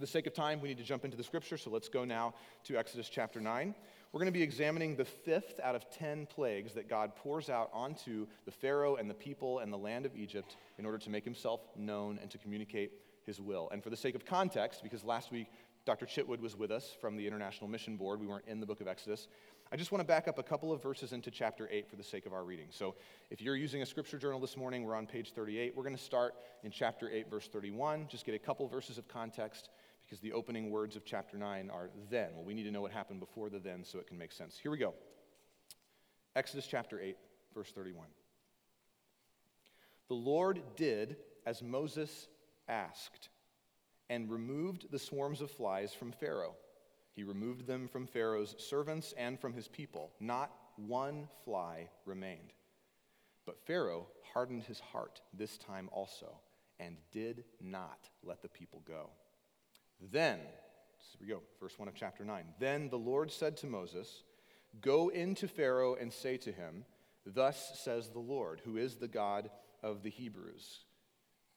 For the sake of time, we need to jump into the scripture, so let's go now to Exodus chapter 9. We're going to be examining the fifth out of ten plagues that God pours out onto the Pharaoh and the people and the land of Egypt in order to make himself known and to communicate his will. And for the sake of context, because last week Dr. Chitwood was with us from the International Mission Board, we weren't in the book of Exodus. I just want to back up a couple of verses into chapter 8 for the sake of our reading. So, if you're using a scripture journal this morning, we're on page 38. We're going to start in chapter 8, verse 31. Just get a couple verses of context because the opening words of chapter 9 are then. Well, we need to know what happened before the then so it can make sense. Here we go Exodus chapter 8, verse 31. The Lord did as Moses asked and removed the swarms of flies from Pharaoh he removed them from Pharaoh's servants and from his people. Not one fly remained. But Pharaoh hardened his heart this time also and did not let the people go. Then, here we go, verse 1 of chapter 9. Then the Lord said to Moses, Go into Pharaoh and say to him, Thus says the Lord, who is the God of the Hebrews.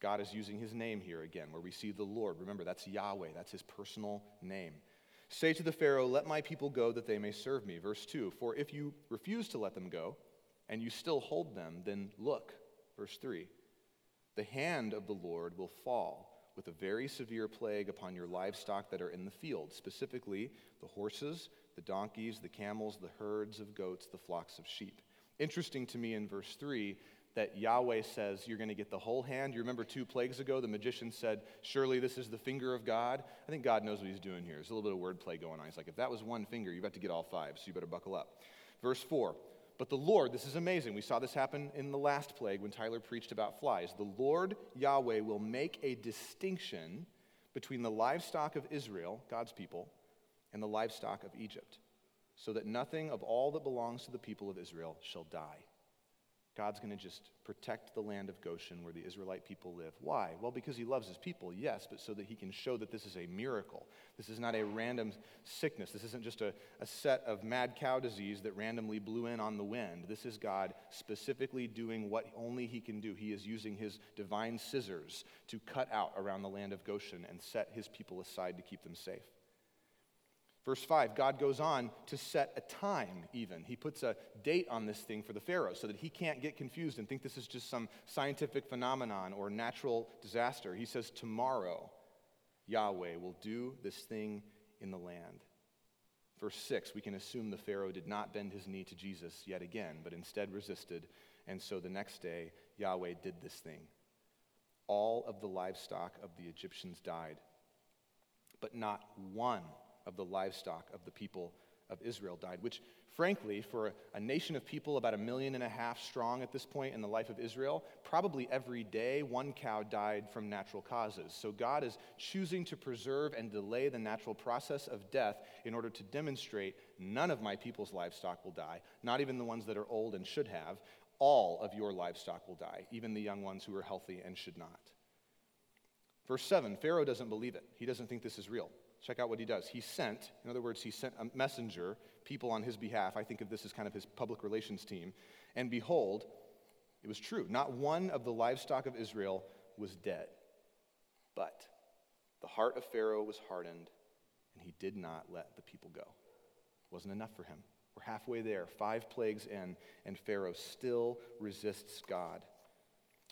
God is using his name here again, where we see the Lord. Remember, that's Yahweh, that's his personal name. Say to the Pharaoh, Let my people go that they may serve me. Verse 2 For if you refuse to let them go, and you still hold them, then look. Verse 3 The hand of the Lord will fall with a very severe plague upon your livestock that are in the field, specifically the horses, the donkeys, the camels, the herds of goats, the flocks of sheep. Interesting to me in verse 3 that Yahweh says you're going to get the whole hand. You remember two plagues ago, the magician said, Surely this is the finger of God. I think God knows what he's doing here. There's a little bit of wordplay going on. He's like, If that was one finger, you've got to get all five, so you better buckle up. Verse 4 But the Lord, this is amazing. We saw this happen in the last plague when Tyler preached about flies. The Lord Yahweh will make a distinction between the livestock of Israel, God's people, and the livestock of Egypt, so that nothing of all that belongs to the people of Israel shall die. God's going to just protect the land of Goshen where the Israelite people live. Why? Well, because he loves his people, yes, but so that he can show that this is a miracle. This is not a random sickness. This isn't just a, a set of mad cow disease that randomly blew in on the wind. This is God specifically doing what only he can do. He is using his divine scissors to cut out around the land of Goshen and set his people aside to keep them safe. Verse 5, God goes on to set a time, even. He puts a date on this thing for the Pharaoh so that he can't get confused and think this is just some scientific phenomenon or natural disaster. He says, Tomorrow, Yahweh will do this thing in the land. Verse 6, we can assume the Pharaoh did not bend his knee to Jesus yet again, but instead resisted. And so the next day, Yahweh did this thing. All of the livestock of the Egyptians died, but not one of the livestock of the people of Israel died, which, frankly, for a, nation of people about a million and a half strong at this point in the life of Israel, probably every day one cow died from natural causes. So God is choosing to preserve and delay the natural process of death in order to demonstrate none of my people's livestock will die, not even the ones that are old and should have. All of your livestock will die, even the young ones who are healthy and should not. Verse 7 Pharaoh doesn't believe it. He doesn't think this is real. Check out what he does. He sent, in other words, he sent a messenger, people on his behalf. I think of this as kind of his public relations team. And behold, it was true. Not one of the livestock of Israel was dead. But the heart of Pharaoh was hardened, and he did not let the people go. It wasn't enough for him. We're halfway there, five plagues in, and Pharaoh still resists God.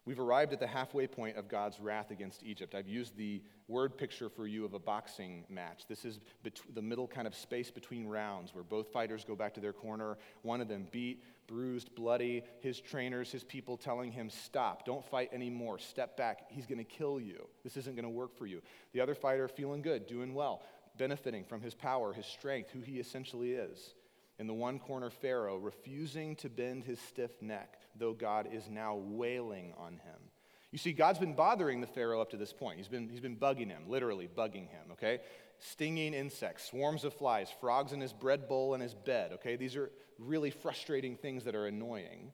We've arrived at the halfway point of God's wrath against Egypt. I've used the word picture for you of a boxing match. This is bet- the middle kind of space between rounds where both fighters go back to their corner, one of them beat, bruised, bloody, his trainers, his people telling him, Stop, don't fight anymore, step back, he's going to kill you. This isn't going to work for you. The other fighter feeling good, doing well, benefiting from his power, his strength, who he essentially is. In the one corner, Pharaoh refusing to bend his stiff neck, though God is now wailing on him. You see, God's been bothering the Pharaoh up to this point. He's been, he's been bugging him, literally bugging him, okay? Stinging insects, swarms of flies, frogs in his bread bowl and his bed, okay? These are really frustrating things that are annoying.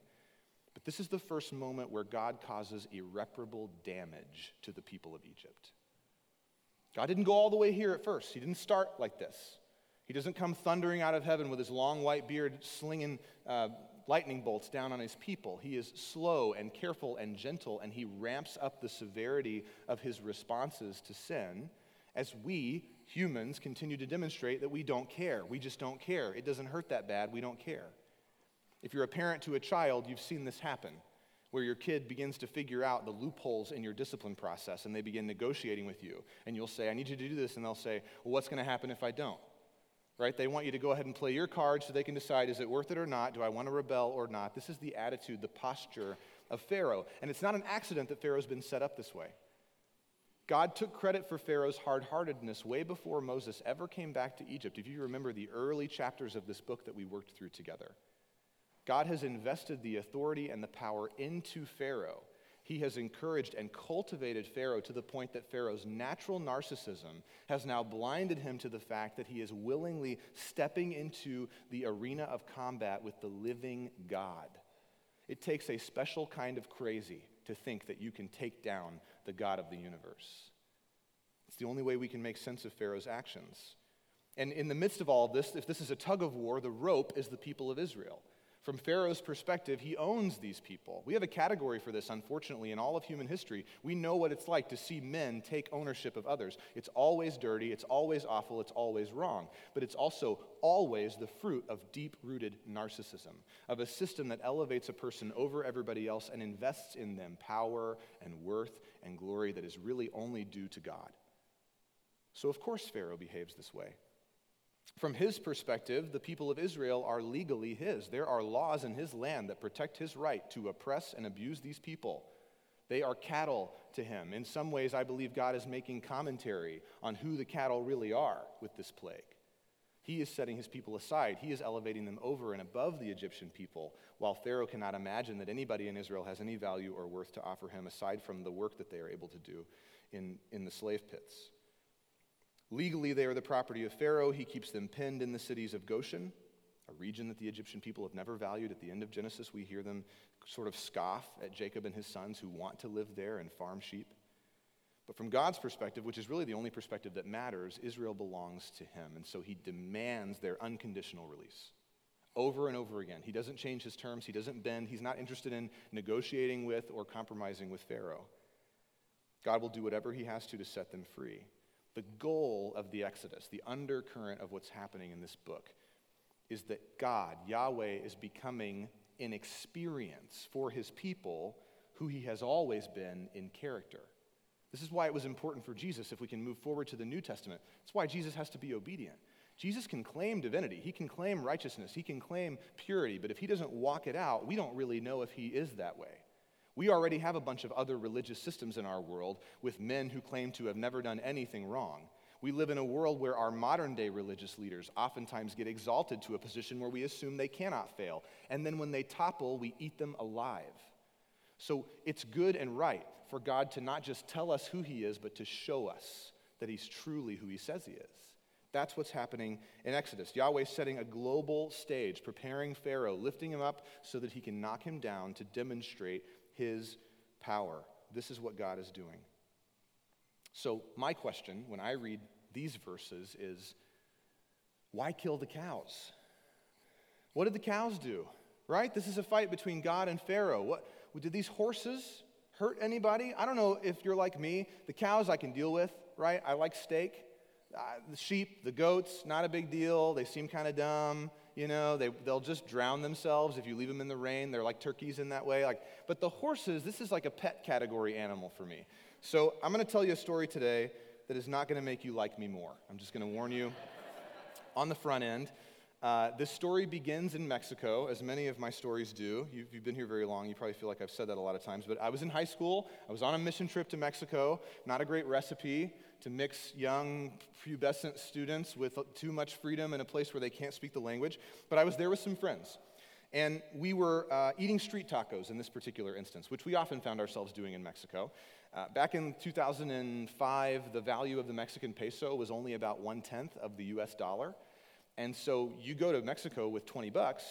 But this is the first moment where God causes irreparable damage to the people of Egypt. God didn't go all the way here at first, He didn't start like this. He doesn't come thundering out of heaven with his long white beard slinging uh, lightning bolts down on his people. He is slow and careful and gentle, and he ramps up the severity of his responses to sin as we, humans, continue to demonstrate that we don't care. We just don't care. It doesn't hurt that bad. We don't care. If you're a parent to a child, you've seen this happen, where your kid begins to figure out the loopholes in your discipline process and they begin negotiating with you. And you'll say, I need you to do this. And they'll say, Well, what's going to happen if I don't? Right? They want you to go ahead and play your card so they can decide is it worth it or not? Do I want to rebel or not? This is the attitude, the posture of Pharaoh. And it's not an accident that Pharaoh's been set up this way. God took credit for Pharaoh's hard heartedness way before Moses ever came back to Egypt. If you remember the early chapters of this book that we worked through together, God has invested the authority and the power into Pharaoh. He has encouraged and cultivated Pharaoh to the point that Pharaoh's natural narcissism has now blinded him to the fact that he is willingly stepping into the arena of combat with the living God. It takes a special kind of crazy to think that you can take down the God of the universe. It's the only way we can make sense of Pharaoh's actions. And in the midst of all of this, if this is a tug of war, the rope is the people of Israel. From Pharaoh's perspective, he owns these people. We have a category for this, unfortunately, in all of human history. We know what it's like to see men take ownership of others. It's always dirty, it's always awful, it's always wrong. But it's also always the fruit of deep rooted narcissism, of a system that elevates a person over everybody else and invests in them power and worth and glory that is really only due to God. So, of course, Pharaoh behaves this way. From his perspective, the people of Israel are legally his. There are laws in his land that protect his right to oppress and abuse these people. They are cattle to him. In some ways, I believe God is making commentary on who the cattle really are with this plague. He is setting his people aside. He is elevating them over and above the Egyptian people, while Pharaoh cannot imagine that anybody in Israel has any value or worth to offer him aside from the work that they are able to do in, in the slave pits. Legally, they are the property of Pharaoh. He keeps them penned in the cities of Goshen, a region that the Egyptian people have never valued. At the end of Genesis, we hear them sort of scoff at Jacob and his sons who want to live there and farm sheep. But from God's perspective, which is really the only perspective that matters, Israel belongs to him. And so he demands their unconditional release over and over again. He doesn't change his terms, he doesn't bend, he's not interested in negotiating with or compromising with Pharaoh. God will do whatever he has to to set them free. The goal of the Exodus, the undercurrent of what's happening in this book, is that God, Yahweh, is becoming an experience for his people who he has always been in character. This is why it was important for Jesus, if we can move forward to the New Testament. That's why Jesus has to be obedient. Jesus can claim divinity, he can claim righteousness, he can claim purity, but if he doesn't walk it out, we don't really know if he is that way. We already have a bunch of other religious systems in our world with men who claim to have never done anything wrong. We live in a world where our modern day religious leaders oftentimes get exalted to a position where we assume they cannot fail. And then when they topple, we eat them alive. So it's good and right for God to not just tell us who He is, but to show us that He's truly who He says He is. That's what's happening in Exodus. Yahweh setting a global stage, preparing Pharaoh, lifting him up so that he can knock him down to demonstrate his power. This is what God is doing. So, my question when I read these verses is why kill the cows? What did the cows do? Right? This is a fight between God and Pharaoh. What did these horses hurt anybody? I don't know if you're like me. The cows I can deal with, right? I like steak. Uh, the sheep, the goats, not a big deal. They seem kind of dumb. You know, they, they'll just drown themselves if you leave them in the rain. They're like turkeys in that way. Like, but the horses, this is like a pet category animal for me. So I'm going to tell you a story today that is not going to make you like me more. I'm just going to warn you on the front end. Uh, this story begins in Mexico, as many of my stories do. You've, you've, been here very long, you probably feel like I've said that a lot of times. But I was in high school, I was on a mission trip to Mexico. Not a great recipe to mix young, pubescent students with too much freedom in a place where they can't speak the language. But I was there with some friends. And we were uh, eating street tacos in this particular instance, which we often found ourselves doing in Mexico. Uh, back in 2005, the value of the Mexican peso was only about one tenth of the US dollar. And so you go to Mexico with 20 bucks,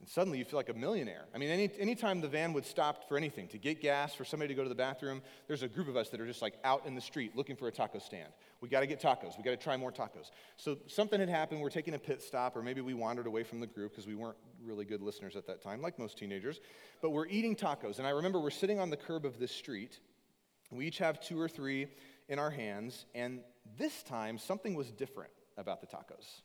and suddenly you feel like a millionaire. I mean, any, anytime the van would stop for anything, to get gas, for somebody to go to the bathroom, there's a group of us that are just like out in the street looking for a taco stand. We got to get tacos. We got to try more tacos. So something had happened. We're taking a pit stop, or maybe we wandered away from the group because we weren't really good listeners at that time, like most teenagers. But we're eating tacos. And I remember we're sitting on the curb of this street. We each have two or three in our hands, and this time something was different about the tacos.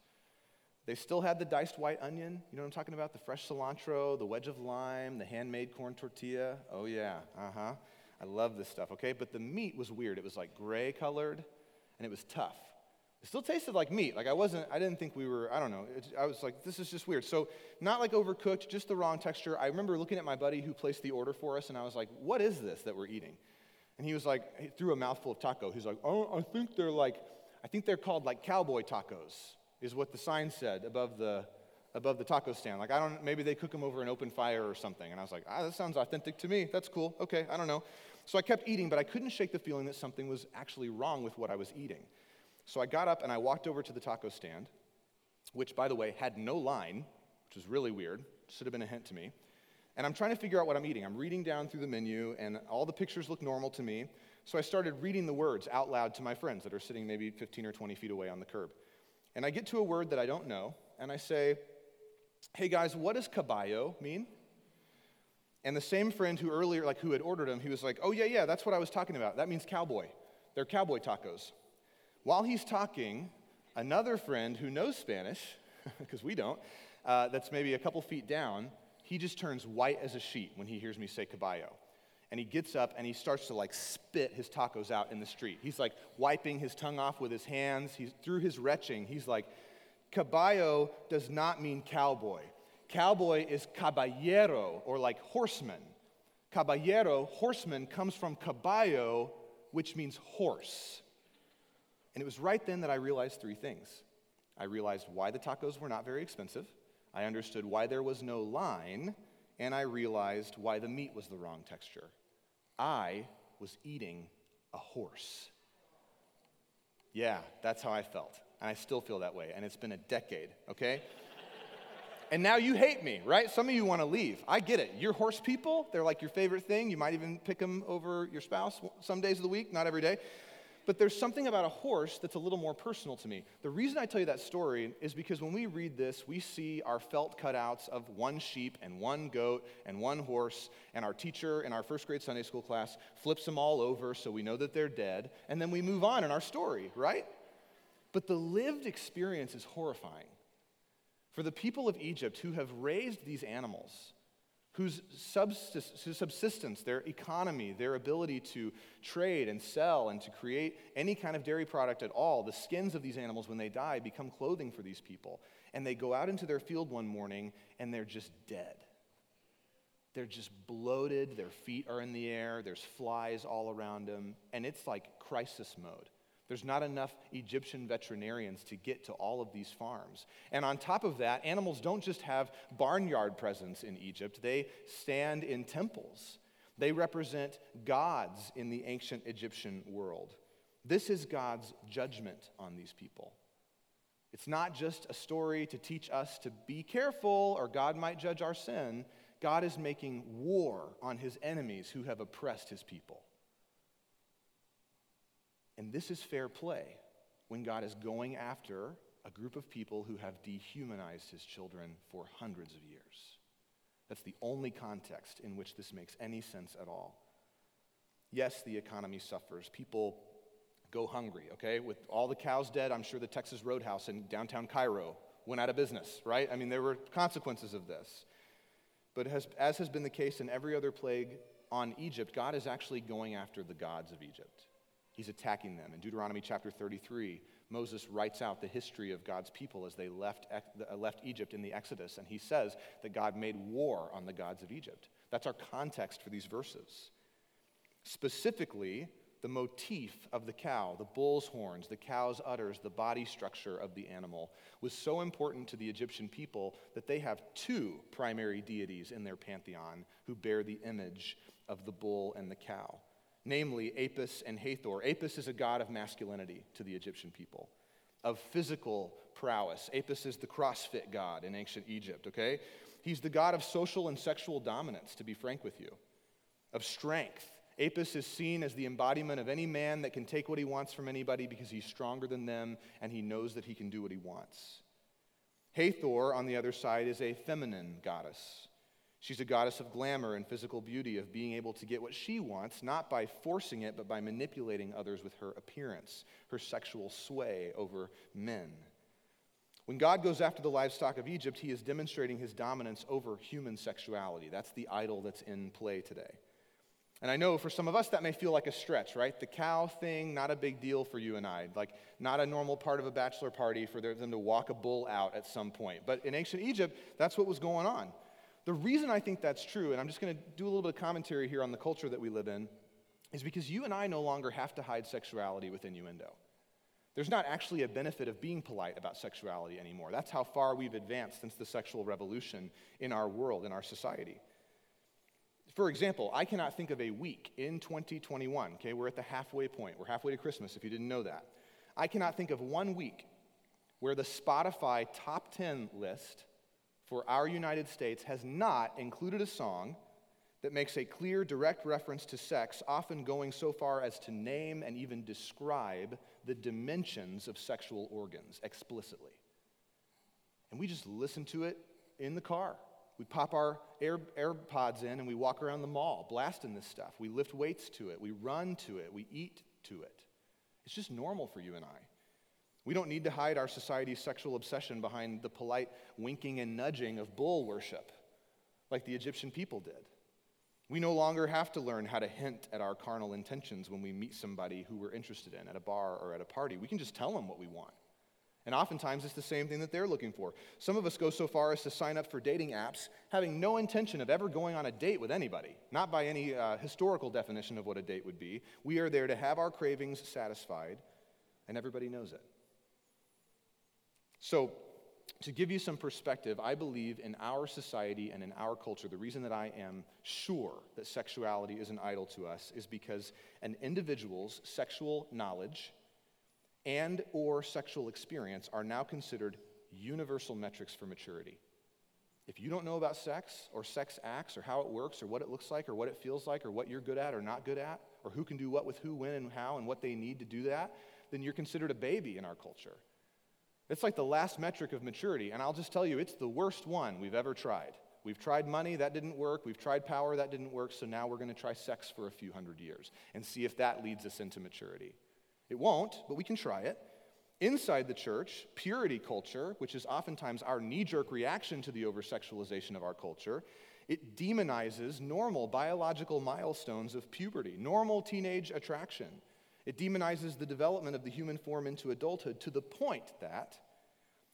They still had the diced white onion. You know what I'm talking about? The fresh cilantro, the wedge of lime, the handmade corn tortilla. Oh, yeah. Uh huh. I love this stuff, okay? But the meat was weird. It was like gray colored and it was tough. It still tasted like meat. Like I wasn't, I didn't think we were, I don't know. It, I was like, this is just weird. So, not like overcooked, just the wrong texture. I remember looking at my buddy who placed the order for us and I was like, what is this that we're eating? And he was like, he threw a mouthful of taco. He's like, oh, I think they're like, I think they're called like cowboy tacos is what the sign said above the, above the taco stand. Like, I don't, maybe they cook them over an open fire or something. And I was like, ah, that sounds authentic to me. That's cool. Okay, I don't know. So I kept eating, but I couldn't shake the feeling that something was actually wrong with what I was eating. So I got up and I walked over to the taco stand, which, by the way, had no line, which was really weird. Should have been a hint to me. And I'm trying to figure out what I'm eating. I'm reading down through the menu, and all the pictures look normal to me. So I started reading the words out loud to my friends that are sitting maybe 15 or 20 feet away on the curb. And I get to a word that I don't know, and I say, Hey guys, what does caballo mean? And the same friend who earlier, like who had ordered them, he was like, Oh, yeah, yeah, that's what I was talking about. That means cowboy. They're cowboy tacos. While he's talking, another friend who knows Spanish, because we don't, uh, that's maybe a couple feet down, he just turns white as a sheet when he hears me say caballo and he gets up and he starts to like spit his tacos out in the street. He's like wiping his tongue off with his hands. He's through his retching. He's like, caballo does not mean cowboy. Cowboy is caballero or like horseman. Caballero, horseman, comes from caballo, which means horse. And it was right then that I realized three things. I realized why the tacos were not very expensive. I understood why there was no line. And I realized why the meat was the wrong texture. I was eating a horse. Yeah, that's how I felt. And I still feel that way. And it's been a decade, okay? and now you hate me, right? Some of you want to leave. I get it. You're horse people, they're like your favorite thing. You might even pick them over your spouse some days of the week, not every day. But there's something about a horse that's a little more personal to me. The reason I tell you that story is because when we read this, we see our felt cutouts of one sheep and one goat and one horse, and our teacher in our first grade Sunday school class flips them all over so we know that they're dead, and then we move on in our story, right? But the lived experience is horrifying. For the people of Egypt who have raised these animals, whose subsistence, their economy, their ability to trade and sell and to create any kind of dairy product at all, the skins of these animals, when they die, become clothing for these people. And they go out into their field one morning and they're just dead. They're just bloated, their feet are in the air, there's flies all around them, and it's like crisis mode. There's not enough Egyptian veterinarians to get to all of these farms. And on top of that, animals don't just have barnyard presence in Egypt, they stand in temples. They represent gods in the ancient Egyptian world. This is God's judgment on these people. It's not just a story to teach us to be careful or God might judge our sin. God is making war on his enemies who have oppressed his people. And this is fair play when God is going after a group of people who have dehumanized his children for hundreds of years. That's the only context in which this makes any sense at all. Yes, the economy suffers. People go hungry, okay? With all the cows dead, I'm sure the Texas Roadhouse in downtown Cairo went out of business, right? I mean, there were consequences of this. But as, as has been the case in every other plague on Egypt, God is actually going after the gods of Egypt. He's attacking them. In Deuteronomy chapter 33, Moses writes out the history of God's people as they left, uh, left Egypt in the Exodus, and he says that God made war on the gods of Egypt. That's our context for these verses. Specifically, the motif of the cow, the bull's horns, the cow's udders, the body structure of the animal was so important to the Egyptian people that they have two primary deities in their pantheon who bear the image of the bull and the cow namely Apis and Hathor. Apis is a god of masculinity to the Egyptian people, of physical prowess. Apis is the CrossFit god in ancient Egypt, okay? He's the god of social and sexual dominance, to be frank with you, of strength. Apis is seen as the embodiment of any man that can take what he wants from anybody because he's stronger than them and he knows that he can do what he wants. Hathor, on the other side, is a feminine goddess. She's a goddess of glamour and physical beauty, of being able to get what she wants, not by forcing it, but by manipulating others with her appearance, her sexual sway over men. When God goes after the livestock of Egypt, he is demonstrating his dominance over human sexuality. That's the idol that's in play today. And I know for some of us that may feel like a stretch, right? The cow thing, not a big deal for you and I. Like, not a normal part of a bachelor party for them to walk a bull out at some point. But in ancient Egypt, that's what was going on. The reason I think that's true, and I'm just going to do a little bit of commentary here on the culture that we live in, is because you and I no longer have to hide sexuality with innuendo. There's not actually a benefit of being polite about sexuality anymore. That's how far we've advanced since the sexual revolution in our world, in our society. For example, I cannot think of a week in 2021, okay, we're at the halfway point. We're halfway to Christmas if you didn't know that. I cannot think of one week where the Spotify top 10 list for our United States has not included a song that makes a clear, direct reference to sex, often going so far as to name and even describe the dimensions of sexual organs explicitly. And we just listen to it in the car. We pop our Air, AirPods in and we walk around the mall blasting this stuff. We lift weights to it. We run to it. We eat to it. It's just normal for you and I. We don't need to hide our society's sexual obsession behind the polite winking and nudging of bull worship like the Egyptian people did. We no longer have to learn how to hint at our carnal intentions when we meet somebody who we're interested in at a bar or at a party. We can just tell them what we want. And oftentimes it's the same thing that they're looking for. Some of us go so far as to sign up for dating apps having no intention of ever going on a date with anybody, not by any uh, historical definition of what a date would be. We are there to have our cravings satisfied, and everybody knows it. So, to give you some perspective, I believe in our society and in our culture, the reason that I am sure that sexuality is an idol to us is because an individual's sexual knowledge and or sexual experience are now considered universal metrics for maturity. If you don't know about sex or sex acts or how it works or what it looks like or what it feels like or what you're good at or not good at or who can do what with who, when, and how and what they need to do that, then you're considered a baby in our culture. It's like the last metric of maturity, and I'll just tell you, it's the worst one we've ever tried. We've tried money, that didn't work. We've tried power, that didn't work. So now we're going to try sex for a few hundred years and see if that leads us into maturity. It won't, but we can try it. Inside the church, purity culture, which is oftentimes our knee jerk reaction to the over sexualization of our culture, it demonizes normal biological milestones of puberty, normal teenage attraction. It demonizes the development of the human form into adulthood to the point that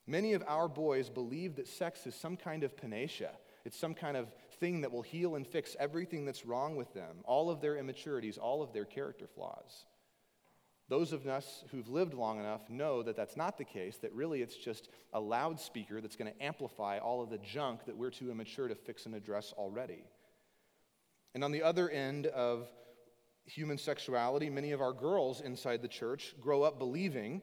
many of our boys believe that sex is some kind of panacea. It's some kind of thing that will heal and fix everything that's wrong with them, all of their immaturities, all of their character flaws. Those of us who've lived long enough know that that's not the case, that really it's just a loudspeaker that's going to amplify all of the junk that we're too immature to fix and address already. And on the other end of human sexuality, many of our girls inside the church grow up believing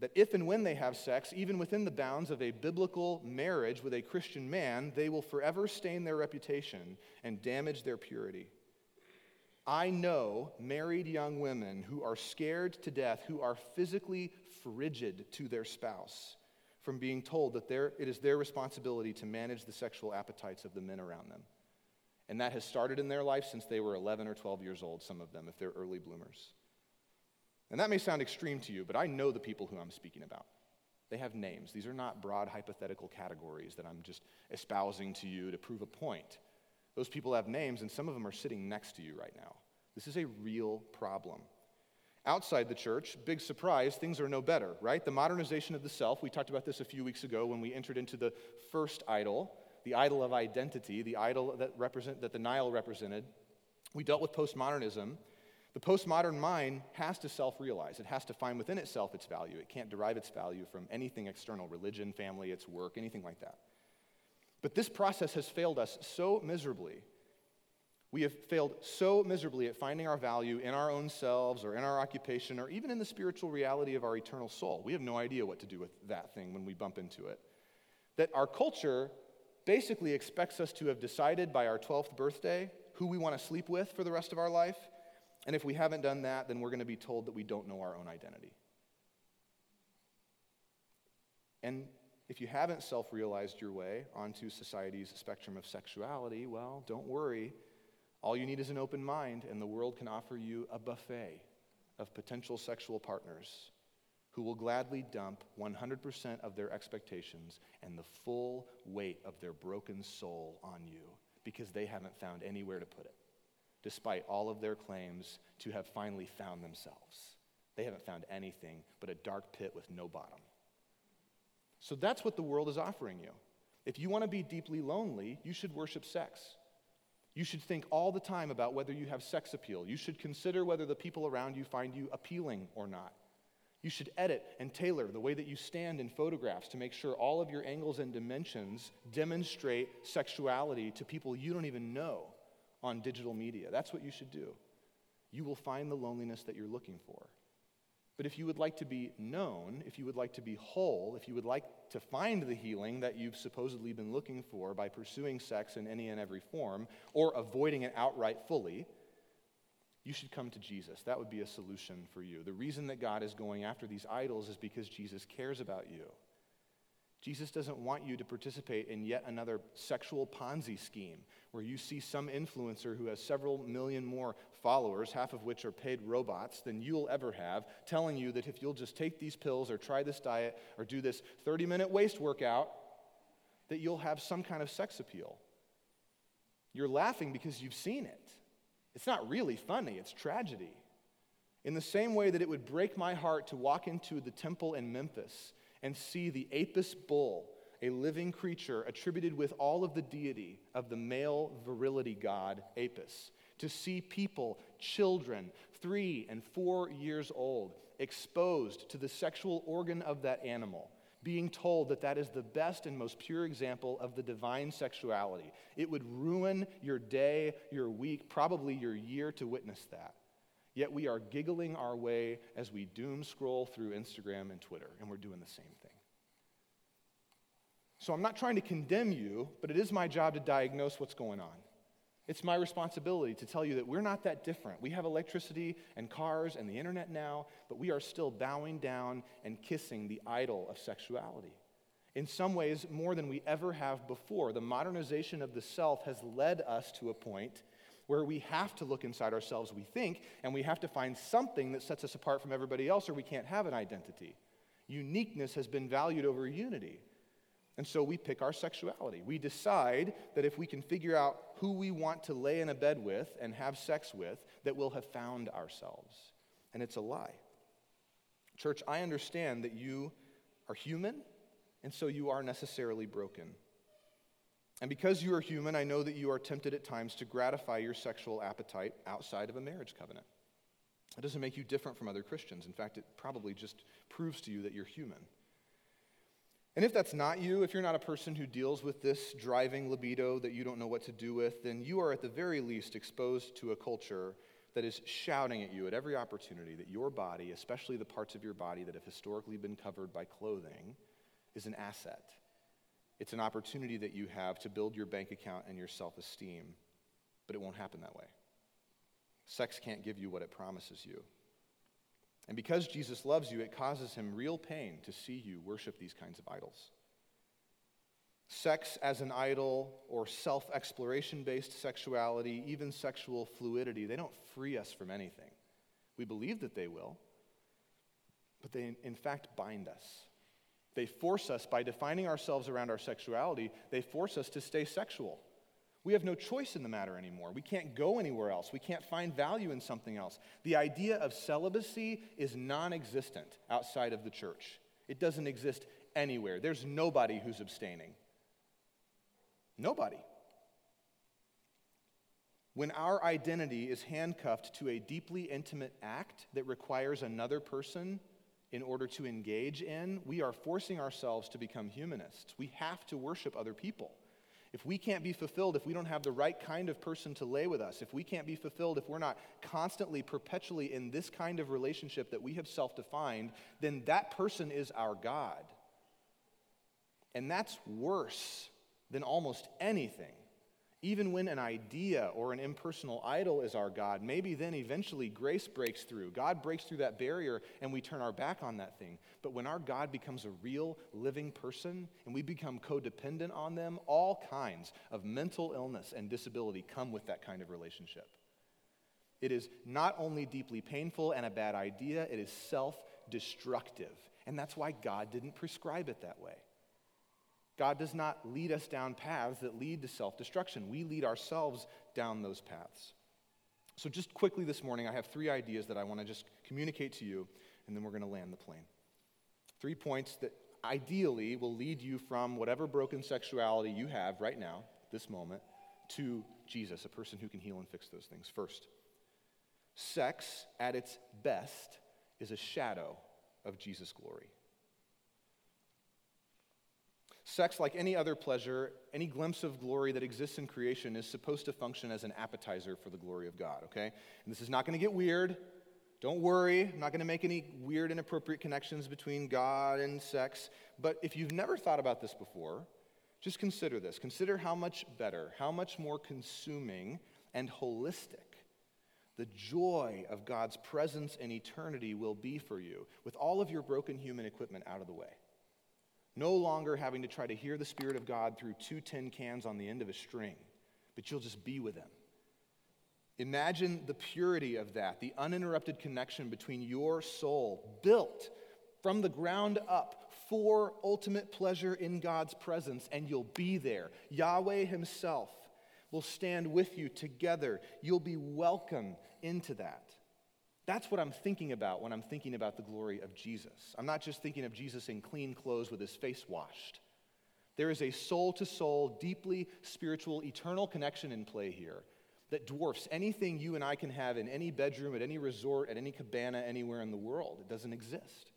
that if and when they have sex, even within the bounds of a biblical marriage with a Christian man, they will forever stain their reputation and damage their purity. I know married young women who are scared to death, who are physically frigid to their spouse from being told that it is their responsibility to manage the sexual appetites of the men around them. And that has started in their life since they were 11 or 12 years old, some of them, if they're early bloomers. And that may sound extreme to you, but I know the people who I'm speaking about. They have names. These are not broad hypothetical categories that I'm just espousing to you to prove a point. Those people have names, and some of them are sitting next to you right now. This is a real problem. Outside the church, big surprise, things are no better, right? The modernization of the self, we talked about this a few weeks ago when we entered into the first idol the idol of identity, the idol that, represent, that the Nile represented. We dealt with postmodernism. The postmodern mind has to self realize. It has to find within itself its value. It can't derive its value from anything external religion, family, its work, anything like that. But this process has failed us so miserably. We have failed so miserably at finding our value in our own selves or in our occupation or even in the spiritual reality of our eternal soul. We have no idea what to do with that thing when we bump into it. That our culture basically expects us to have decided by our 12th birthday who we want to sleep with for the rest of our life. And if we haven't done that, then we're going to be told that we don't know our own identity. And If you haven't self realized your way onto society's spectrum of sexuality, well, don't worry. All you need is an open mind, and the world can offer you a buffet of potential sexual partners who will gladly dump 100% of their expectations and the full weight of their broken soul on you because they haven't found anywhere to put it, despite all of their claims to have finally found themselves. They haven't found anything but a dark pit with no bottom. So that's what the world is offering you. If you want to be deeply lonely, you should worship sex. You should think all the time about whether you have sex appeal. You should consider whether the people around you find you appealing or not. You should edit and tailor the way that you stand in photographs to make sure all of your angles and dimensions demonstrate sexuality to people you don't even know on digital media. That's what you should do. You will find the loneliness that you're looking for. But if you would like to be known, if you would like to be whole, if you would like to find the healing that you've supposedly been looking for by pursuing sex in any and every form or avoiding it outright fully, you should come to Jesus. That would be a solution for you. The reason that God is going after these idols is because Jesus cares about you. Jesus doesn't want you to participate in yet another sexual Ponzi scheme where you see some influencer who has several million more followers, half of which are paid robots, than you'll ever have, telling you that if you'll just take these pills or try this diet or do this 30 minute waist workout, that you'll have some kind of sex appeal. You're laughing because you've seen it. It's not really funny, it's tragedy. In the same way that it would break my heart to walk into the temple in Memphis and see the Apis bull, a living creature attributed with all of the deity of the male virility god Apis, to see people, children, three and four years old, exposed to the sexual organ of that animal being told that that is the best and most pure example of the divine sexuality. It would ruin your day, your week, probably your year to witness that. Yet we are giggling our way as we doom scroll through Instagram and Twitter, and we're doing the same thing. So I'm not trying to condemn you, but it is my job to diagnose what's going on. It's my responsibility to tell you that we're not that different. We have electricity and cars and the internet now, but we are still bowing down and kissing the idol of sexuality. In some ways, more than we ever have before. The modernization of the self has led us to a point where we have to look inside ourselves, we think, and we have to find something that sets us apart from everybody else, or we can't have an identity. Uniqueness has been valued over unity. And so we pick our sexuality. We decide that if we can figure out who we want to lay in a bed with and have sex with, that we'll have found ourselves. And it's a lie. Church, I understand that you are human, and so you are necessarily broken. And because you are human, I know that you are tempted at times to gratify your sexual appetite outside of a marriage covenant. It doesn't make you different from other Christians. In fact, it probably just proves to you that you're human. And if that's not you, if you're not a person who deals with this driving libido that you don't know what to do with, then you are at the very least exposed to a culture that is shouting at you at every opportunity that your body, especially the parts of your body that have historically been covered by clothing, is an asset. It's an opportunity that you have to build your bank account and your self esteem, but it won't happen that way. Sex can't give you what it promises you. And because Jesus loves you, it causes him real pain to see you worship these kinds of idols. Sex as an idol or self exploration based sexuality, even sexual fluidity, they don't free us from anything. We believe that they will, but they in fact bind us. They force us, by defining ourselves around our sexuality, they force us to stay sexual. We have no choice in the matter anymore. We can't go anywhere else. We can't find value in something else. The idea of celibacy is non existent outside of the church, it doesn't exist anywhere. There's nobody who's abstaining. Nobody. When our identity is handcuffed to a deeply intimate act that requires another person in order to engage in, we are forcing ourselves to become humanists. We have to worship other people. If we can't be fulfilled, if we don't have the right kind of person to lay with us, if we can't be fulfilled, if we're not constantly, perpetually in this kind of relationship that we have self defined, then that person is our God. And that's worse than almost anything Even when an idea or an impersonal idol is our God, maybe then eventually grace breaks through. God breaks through that barrier and we turn our back on that thing. But when our God becomes a real living person and we become codependent on them, all kinds of mental illness and disability come with that kind of relationship. It is not only deeply painful and a bad idea, it is self destructive. And that's why God didn't prescribe it that way. God does not lead us down paths that lead to self destruction. We lead ourselves down those paths. So, just quickly this morning, I have three ideas that I want to just communicate to you, and then we're going to land the plane. Three points that ideally will lead you from whatever broken sexuality you have right now, this moment, to Jesus, a person who can heal and fix those things. First, sex at its best is a shadow of Jesus' glory. Sex, like any other pleasure, any glimpse of glory that exists in creation, is supposed to function as an appetizer for the glory of God, okay? And this is not going to get weird. Don't worry, I'm not going to make any weird, inappropriate connections between God and sex. But if you've never thought about this before, just consider this. Consider how much better, how much more consuming and holistic the joy of God's presence in eternity will be for you with all of your broken human equipment out of the way. No longer having to try to hear the Spirit of God through two tin cans on the end of a string, but you'll just be with Him. Imagine the purity of that, the uninterrupted connection between your soul, built from the ground up for ultimate pleasure in God's presence, and you'll be there. Yahweh Himself will stand with you together. You'll be welcome into that. That's what I'm thinking about when I'm thinking about the glory of Jesus. I'm not just thinking of Jesus in clean clothes with his face washed. There is a soul to soul, deeply spiritual, eternal connection in play here that dwarfs anything you and I can have in any bedroom, at any resort, at any cabana, anywhere in the world. It doesn't exist.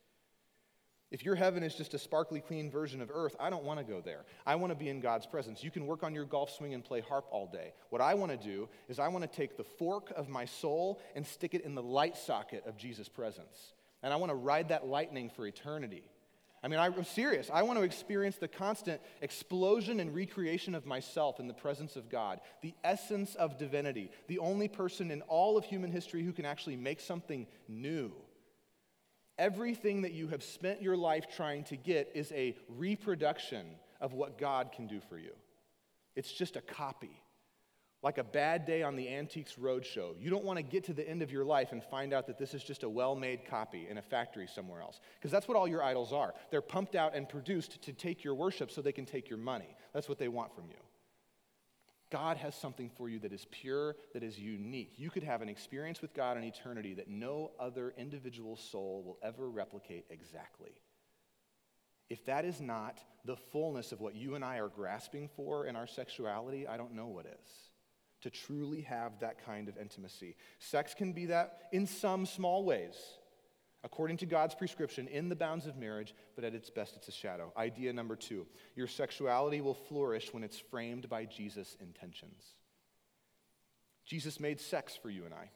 If your heaven is just a sparkly clean version of earth, I don't want to go there. I want to be in God's presence. You can work on your golf swing and play harp all day. What I want to do is I want to take the fork of my soul and stick it in the light socket of Jesus' presence. And I want to ride that lightning for eternity. I mean, I'm serious. I want to experience the constant explosion and recreation of myself in the presence of God, the essence of divinity, the only person in all of human history who can actually make something new. Everything that you have spent your life trying to get is a reproduction of what God can do for you. It's just a copy. Like a bad day on the Antiques Roadshow. You don't want to get to the end of your life and find out that this is just a well made copy in a factory somewhere else. Because that's what all your idols are. They're pumped out and produced to take your worship so they can take your money. That's what they want from you. God has something for you that is pure, that is unique. You could have an experience with God in eternity that no other individual soul will ever replicate exactly. If that is not the fullness of what you and I are grasping for in our sexuality, I don't know what is. To truly have that kind of intimacy. Sex can be that in some small ways according to God's prescription in the bounds of marriage, but at its best, it's a shadow. Idea number two your sexuality will flourish when it's framed by Jesus' intentions. Jesus made sex for you and I.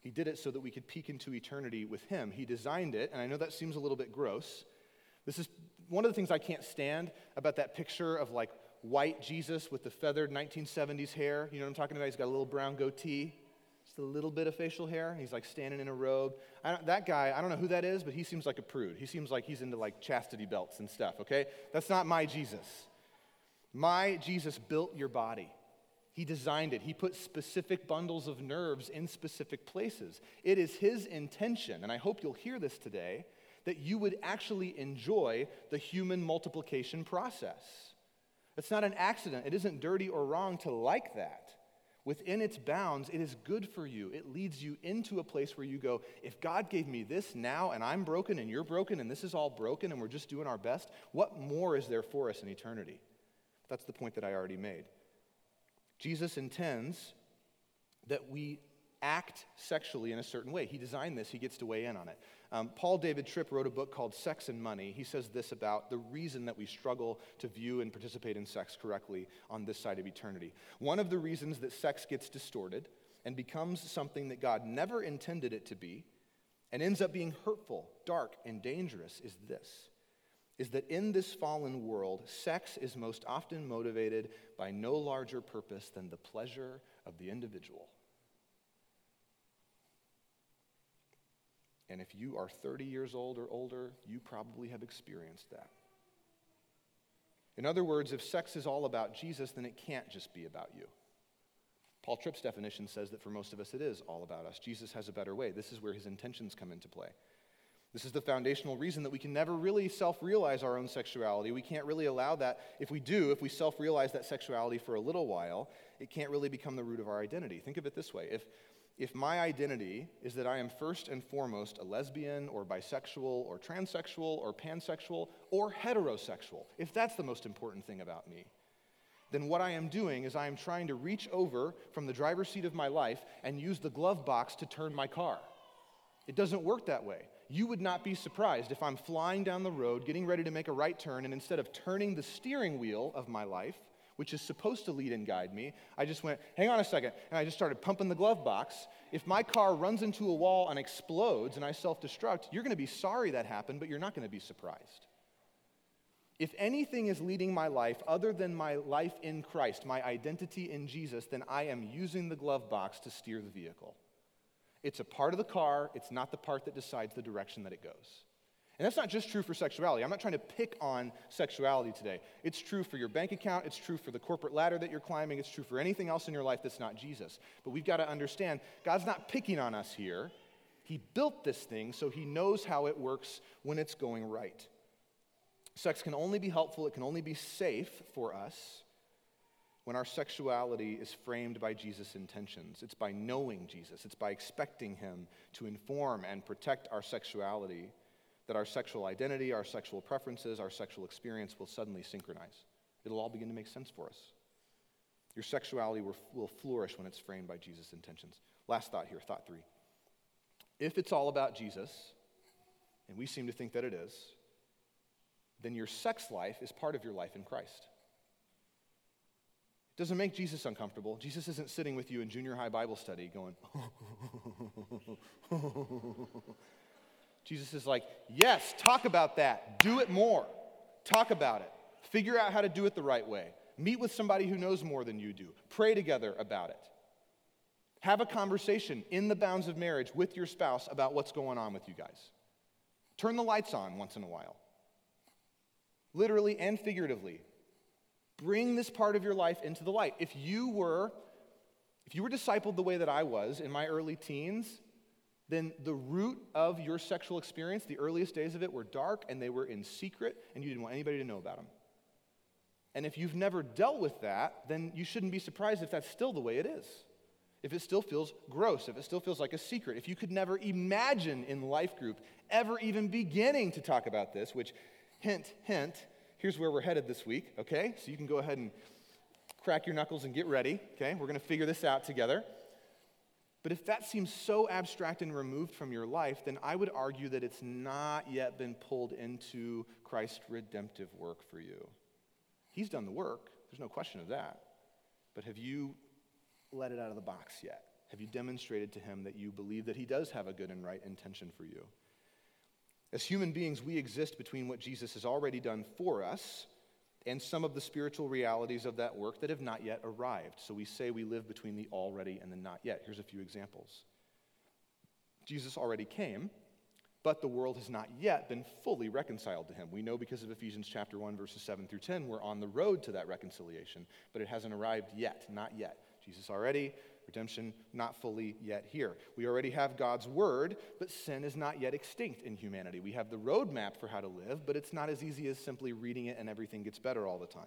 He did it so that we could peek into eternity with Him. He designed it, and I know that seems a little bit gross. This is one of the things I can't stand about that picture of like white Jesus with the feathered 1970s hair. You know what I'm talking about? He's got a little brown goatee a little bit of facial hair. He's like standing in a robe. that guy, I don't know who that is, but he seems like a prude. He seems like he's into like chastity belts and stuff, okay? That's not my Jesus. My Jesus built your body. He designed it. He put specific bundles of nerves in specific places. It is His intention, and I hope you'll hear this today, that you would actually enjoy the human multiplication process. It's not an accident. It isn't dirty or wrong to like that within its bounds, it is good for you. It leads you into a place where you go, if God gave me this now and I'm broken and you're broken and this is all broken and we're just doing our best, what more is there for us in eternity? That's the point that I already made. Jesus intends that we act sexually in a certain way. He designed this, he gets to weigh in on it. Um, Paul David Tripp wrote a book called Sex and Money. He says this about the reason that we struggle to view and participate in sex correctly on this side of eternity. One of the reasons that sex gets distorted and becomes something that God never intended it to be and ends up being hurtful, dark, and dangerous is this is that in this fallen world, sex is most often motivated by no larger purpose than the pleasure of the individual. And if you are 30 years old or older, you probably have experienced that. In other words, if sex is all about Jesus, then it can't just be about you. Paul Tripp's definition says that for most of us it is all about us. Jesus has a better way. This is where his intentions come into play. This is the foundational reason that we can never really self realize our own sexuality. We can't really allow that. If we do, if we self realize that sexuality for a little while, it can't really become the root of our identity. Think of it this way if, if my identity is that I am first and foremost a lesbian or bisexual or transsexual or pansexual or heterosexual, if that's the most important thing about me, then what I am doing is I am trying to reach over from the driver's seat of my life and use the glove box to turn my car. It doesn't work that way. You would not be surprised if I'm flying down the road, getting ready to make a right turn, and instead of turning the steering wheel of my life, which is supposed to lead and guide me, I just went, hang on a second, and I just started pumping the glove box. If my car runs into a wall and explodes and I self destruct, you're going to be sorry that happened, but you're not going to be surprised. If anything is leading my life other than my life in Christ, my identity in Jesus, then I am using the glove box to steer the vehicle. It's a part of the car, it's not the part that decides the direction that it goes. And that's not just true for sexuality. I'm not trying to pick on sexuality today. It's true for your bank account, it's true for the corporate ladder that you're climbing, it's true for anything else in your life that's not Jesus. But we've got to understand God's not picking on us here. He built this thing so he knows how it works when it's going right. Sex can only be helpful, it can only be safe for us when our sexuality is framed by Jesus' intentions. It's by knowing Jesus, it's by expecting him to inform and protect our sexuality that our sexual identity, our sexual preferences, our sexual experience will suddenly synchronize. It'll all begin to make sense for us. Your sexuality will, flourish when it's framed by Jesus' intentions. Last thought here, thought three. If it's all about Jesus, and we seem to think that it is, then your sex life is part of your life in Christ. It doesn't make Jesus uncomfortable. Jesus isn't sitting with you in junior high Bible study going, Jesus is like, yes, talk about that. Do it more. Talk about it. Figure out how to do it the right way. Meet with somebody who knows more than you do. Pray together about it. Have a conversation in the bounds of marriage with your spouse about what's going on with you guys. Turn the lights on once in a while, literally and figuratively. Bring this part of your life into the light. If you were if you were discipled the way that I was in my early teens, then the root of your sexual experience, the earliest days of it, were dark and they were in secret, and you didn't want anybody to know about them. And if you've never dealt with that, then you shouldn't be surprised if that's still the way it is. If it still feels gross, if it still feels like a secret, if you could never imagine in life group ever even beginning to talk about this, which, hint, hint, here's where we're headed this week, okay? So you can go ahead and crack your knuckles and get ready, okay? We're gonna figure this out together. But if that seems so abstract and removed from your life, then I would argue that it's not yet been pulled into Christ's redemptive work for you. He's done the work, there's no question of that. But have you let it out of the box yet? Have you demonstrated to him that you believe that he does have a good and right intention for you? As human beings, we exist between what Jesus has already done for us and some of the spiritual realities of that work that have not yet arrived. So we say we live between the already and the not yet. Here's a few examples Jesus already came, but the world has not yet been fully reconciled to him. We know because of Ephesians chapter 1 verses 7 through 10 we're on the road to that reconciliation, but it hasn't arrived yet, not yet. Jesus already Redemption not fully yet here. We already have God's word, but sin is not yet extinct in humanity. We have the roadmap for how to live, but it's not as easy as simply reading it and everything gets better all the time.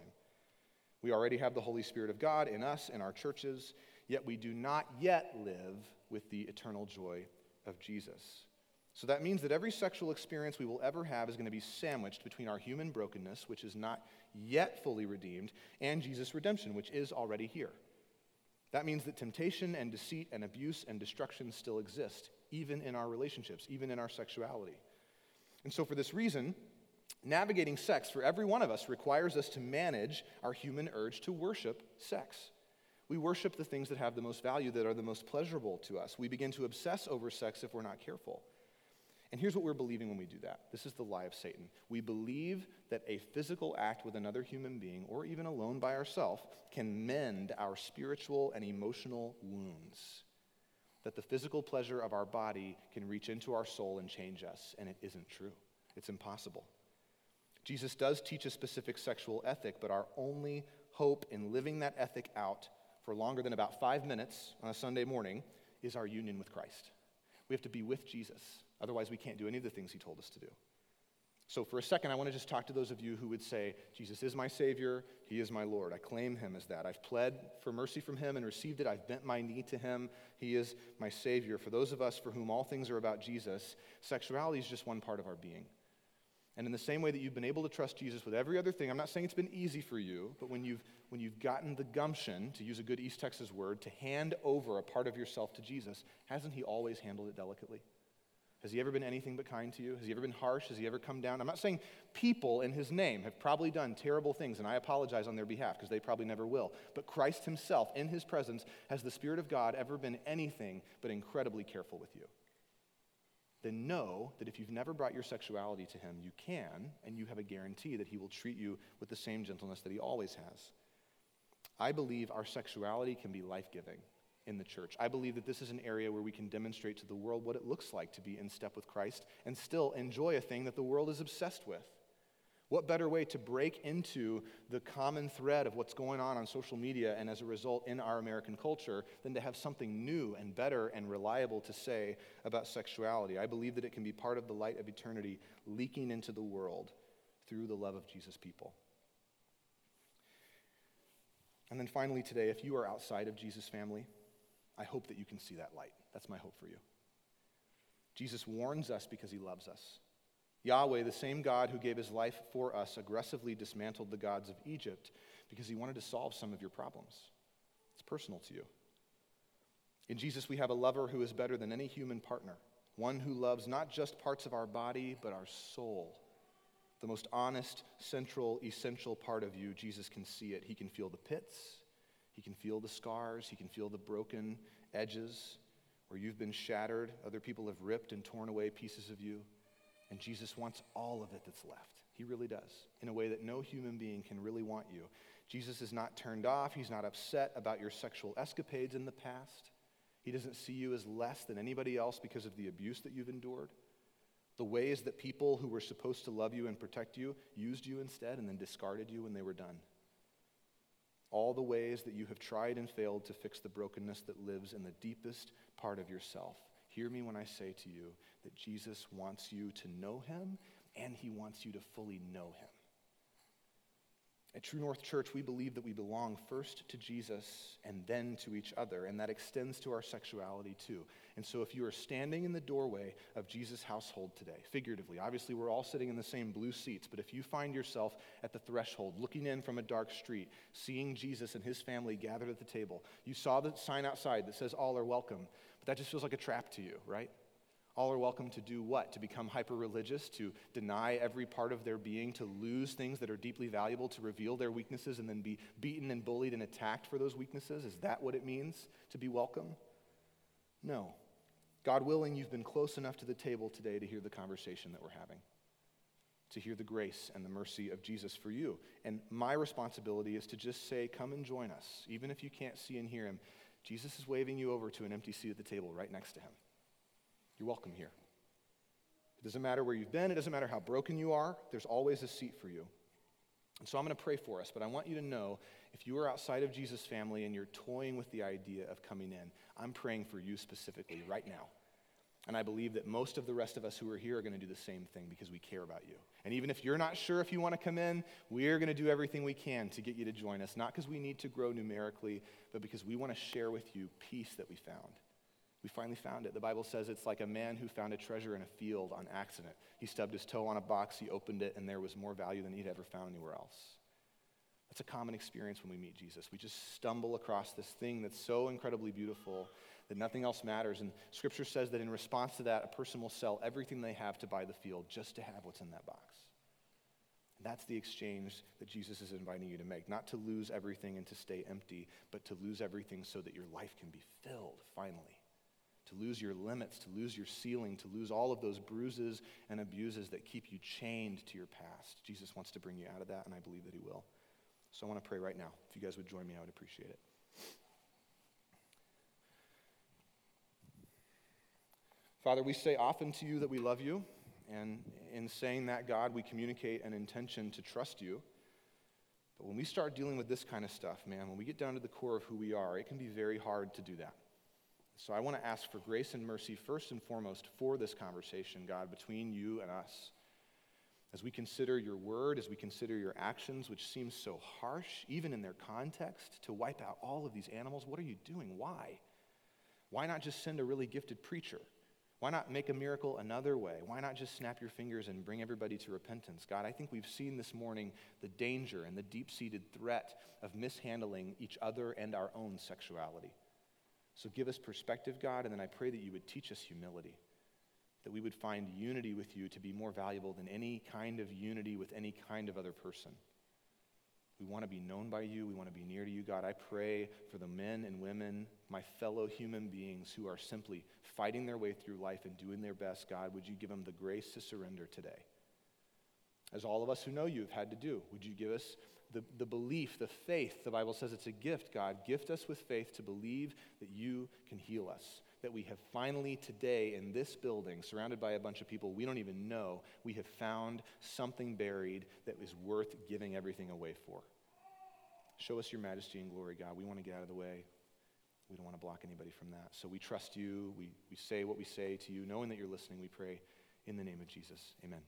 We already have the Holy Spirit of God in us, in our churches, yet we do not yet live with the eternal joy of Jesus. So that means that every sexual experience we will ever have is going to be sandwiched between our human brokenness, which is not yet fully redeemed, and Jesus' redemption, which is already here. That means that temptation and deceit and abuse and destruction still exist, even in our relationships, even in our sexuality. And so, for this reason, navigating sex for every one of us requires us to manage our human urge to worship sex. We worship the things that have the most value, that are the most pleasurable to us. We begin to obsess over sex if we're not careful. And here's what we're believing when we do that this is the lie of Satan. We believe that a physical act with another human being, or even alone by ourselves, can mend our spiritual and emotional wounds. That the physical pleasure of our body can reach into our soul and change us, and it isn't true. It's impossible. Jesus does teach a specific sexual ethic, but our only hope in living that ethic out for longer than about five minutes on a Sunday morning is our union with Christ. We have to be with Jesus. Otherwise, we can't do any of the things he told us to do. So, for a second, I want to just talk to those of you who would say, Jesus is my Savior, He is my Lord. I claim Him as that. I've pled for mercy from Him and received it. I've bent my knee to Him. He is my Savior. For those of us for whom all things are about Jesus, sexuality is just one part of our being. And in the same way that you've been able to trust Jesus with every other thing, I'm not saying it's been easy for you, but when you've, when you've gotten the gumption, to use a good East Texas word, to hand over a part of yourself to Jesus, hasn't He always handled it delicately? Has he ever been anything but kind to you? Has he ever been harsh? Has he ever come down? I'm not saying people in his name have probably done terrible things, and I apologize on their behalf because they probably never will. But Christ himself, in his presence, has the Spirit of God ever been anything but incredibly careful with you? Then know that if you've never brought your sexuality to him, you can, and you have a guarantee that he will treat you with the same gentleness that he always has. I believe our sexuality can be life giving in the church. I believe that this is an area where we can demonstrate to the world what it looks like to be in step with Christ and still enjoy a thing that the world is obsessed with. What better way to break into the common thread of what's going on on social media and as a result in our American culture than to have something new and better and reliable to say about sexuality? I believe that it can be part of the light of eternity leaking into the world through the love of Jesus' people. And then finally, today, if you are outside of Jesus' family, I hope that you can see that light. That's my hope for you. Jesus warns us because he loves us. Yahweh, the same God who gave his life for us, aggressively dismantled the gods of Egypt because he wanted to solve some of your problems. It's personal to you. In Jesus, we have a lover who is better than any human partner, one who loves not just parts of our body, but our soul. The most honest, central, essential part of you, Jesus can see it. He can feel the pits, he can feel the scars, he can feel the broken edges where you've been shattered, other people have ripped and torn away pieces of you. And Jesus wants all of it that's left. He really does, in a way that no human being can really want you. Jesus is not turned off, he's not upset about your sexual escapades in the past. He doesn't see you as less than anybody else because of the abuse that you've endured. The ways that people who were supposed to love you and protect you used you instead and then discarded you when they were done all the ways that you have tried and failed to fix the brokenness that lives in the deepest part of yourself. Hear me when I say to you that Jesus wants you to know him and he wants you to fully know him. At True North Church, we believe that we belong first to Jesus and then to each other, and that extends to our sexuality too. And so, if you are standing in the doorway of Jesus' household today, figuratively, obviously we're all sitting in the same blue seats, but if you find yourself at the threshold, looking in from a dark street, seeing Jesus and his family gathered at the table, you saw the sign outside that says, All are welcome, but that just feels like a trap to you, right? All are welcome to do what? To become hyper religious, to deny every part of their being, to lose things that are deeply valuable, to reveal their weaknesses and then be beaten and bullied and attacked for those weaknesses? Is that what it means to be welcome? No. God willing, you've been close enough to the table today to hear the conversation that we're having, to hear the grace and the mercy of Jesus for you. And my responsibility is to just say, Come and join us. Even if you can't see and hear him, Jesus is waving you over to an empty seat at the table right next to him. You're welcome here. It doesn't matter where you've been, it doesn't matter how broken you are, there's always a seat for you. And so I'm going to pray for us, but I want you to know if you are outside of Jesus' family and you're toying with the idea of coming in, I'm praying for you specifically right now. And I believe that most of the rest of us who are here are going to do the same thing because we care about you. And even if you're not sure if you want to come in, we're going to do everything we can to get you to join us, not because we need to grow numerically, but because we want to share with you peace that we found. We finally found it. The Bible says it's like a man who found a treasure in a field on accident. He stubbed his toe on a box, he opened it, and there was more value than he'd ever found anywhere else. That's a common experience when we meet Jesus. We just stumble across this thing that's so incredibly beautiful that nothing else matters. And Scripture says that in response to that, a person will sell everything they have to buy the field just to have what's in that box. And that's the exchange that Jesus is inviting you to make. Not to lose everything and to stay empty, but to lose everything so that your life can be filled finally to lose your limits, to lose your ceiling, to lose all of those bruises and abuses that keep you chained to your past. Jesus wants to bring you out of that, and I believe that He will. So I want to pray right now. If you guys would join me, I would appreciate it. Father, we say often to you that we love you, and in saying that, God, we communicate an intention to trust you. But when we start dealing with this kind of stuff, man, when we get down to the core of who we are, it can be very hard to do that. So I want to ask for grace and mercy first and foremost for this conversation, God, between you and us. As we consider your word, as we consider your actions, which seem so harsh, even in their context, to wipe out all of these animals, what are you doing? Why? Why not just send a really gifted preacher? Why not make a miracle another way? Why not just snap your fingers and bring everybody to repentance? God, I think we've seen this morning the danger and the deep seated threat of mishandling each other and our own sexuality. So give us perspective, God, and then I pray that you would teach us humility, that we would find unity with you to be more valuable than any kind of unity with any kind of other person. We want to be known by you. We want to be near to you, God. I pray for the men and women, my fellow human beings who are simply fighting their way through life and doing their best. God, would you give them the grace to surrender today? As all of us who know you have had to do, would you give us the, the belief, the faith? The Bible says it's a gift, God. Gift us with faith to believe that you can heal us that we have finally today in this building, surrounded by a bunch of people we don't even know, we have found something buried that is worth giving everything away for. Show us your majesty and glory, God. We want to get out of the way. We don't want to block anybody from that. So we trust you. We, we say what we say to you, knowing that you're listening. We pray in the name of Jesus. Amen.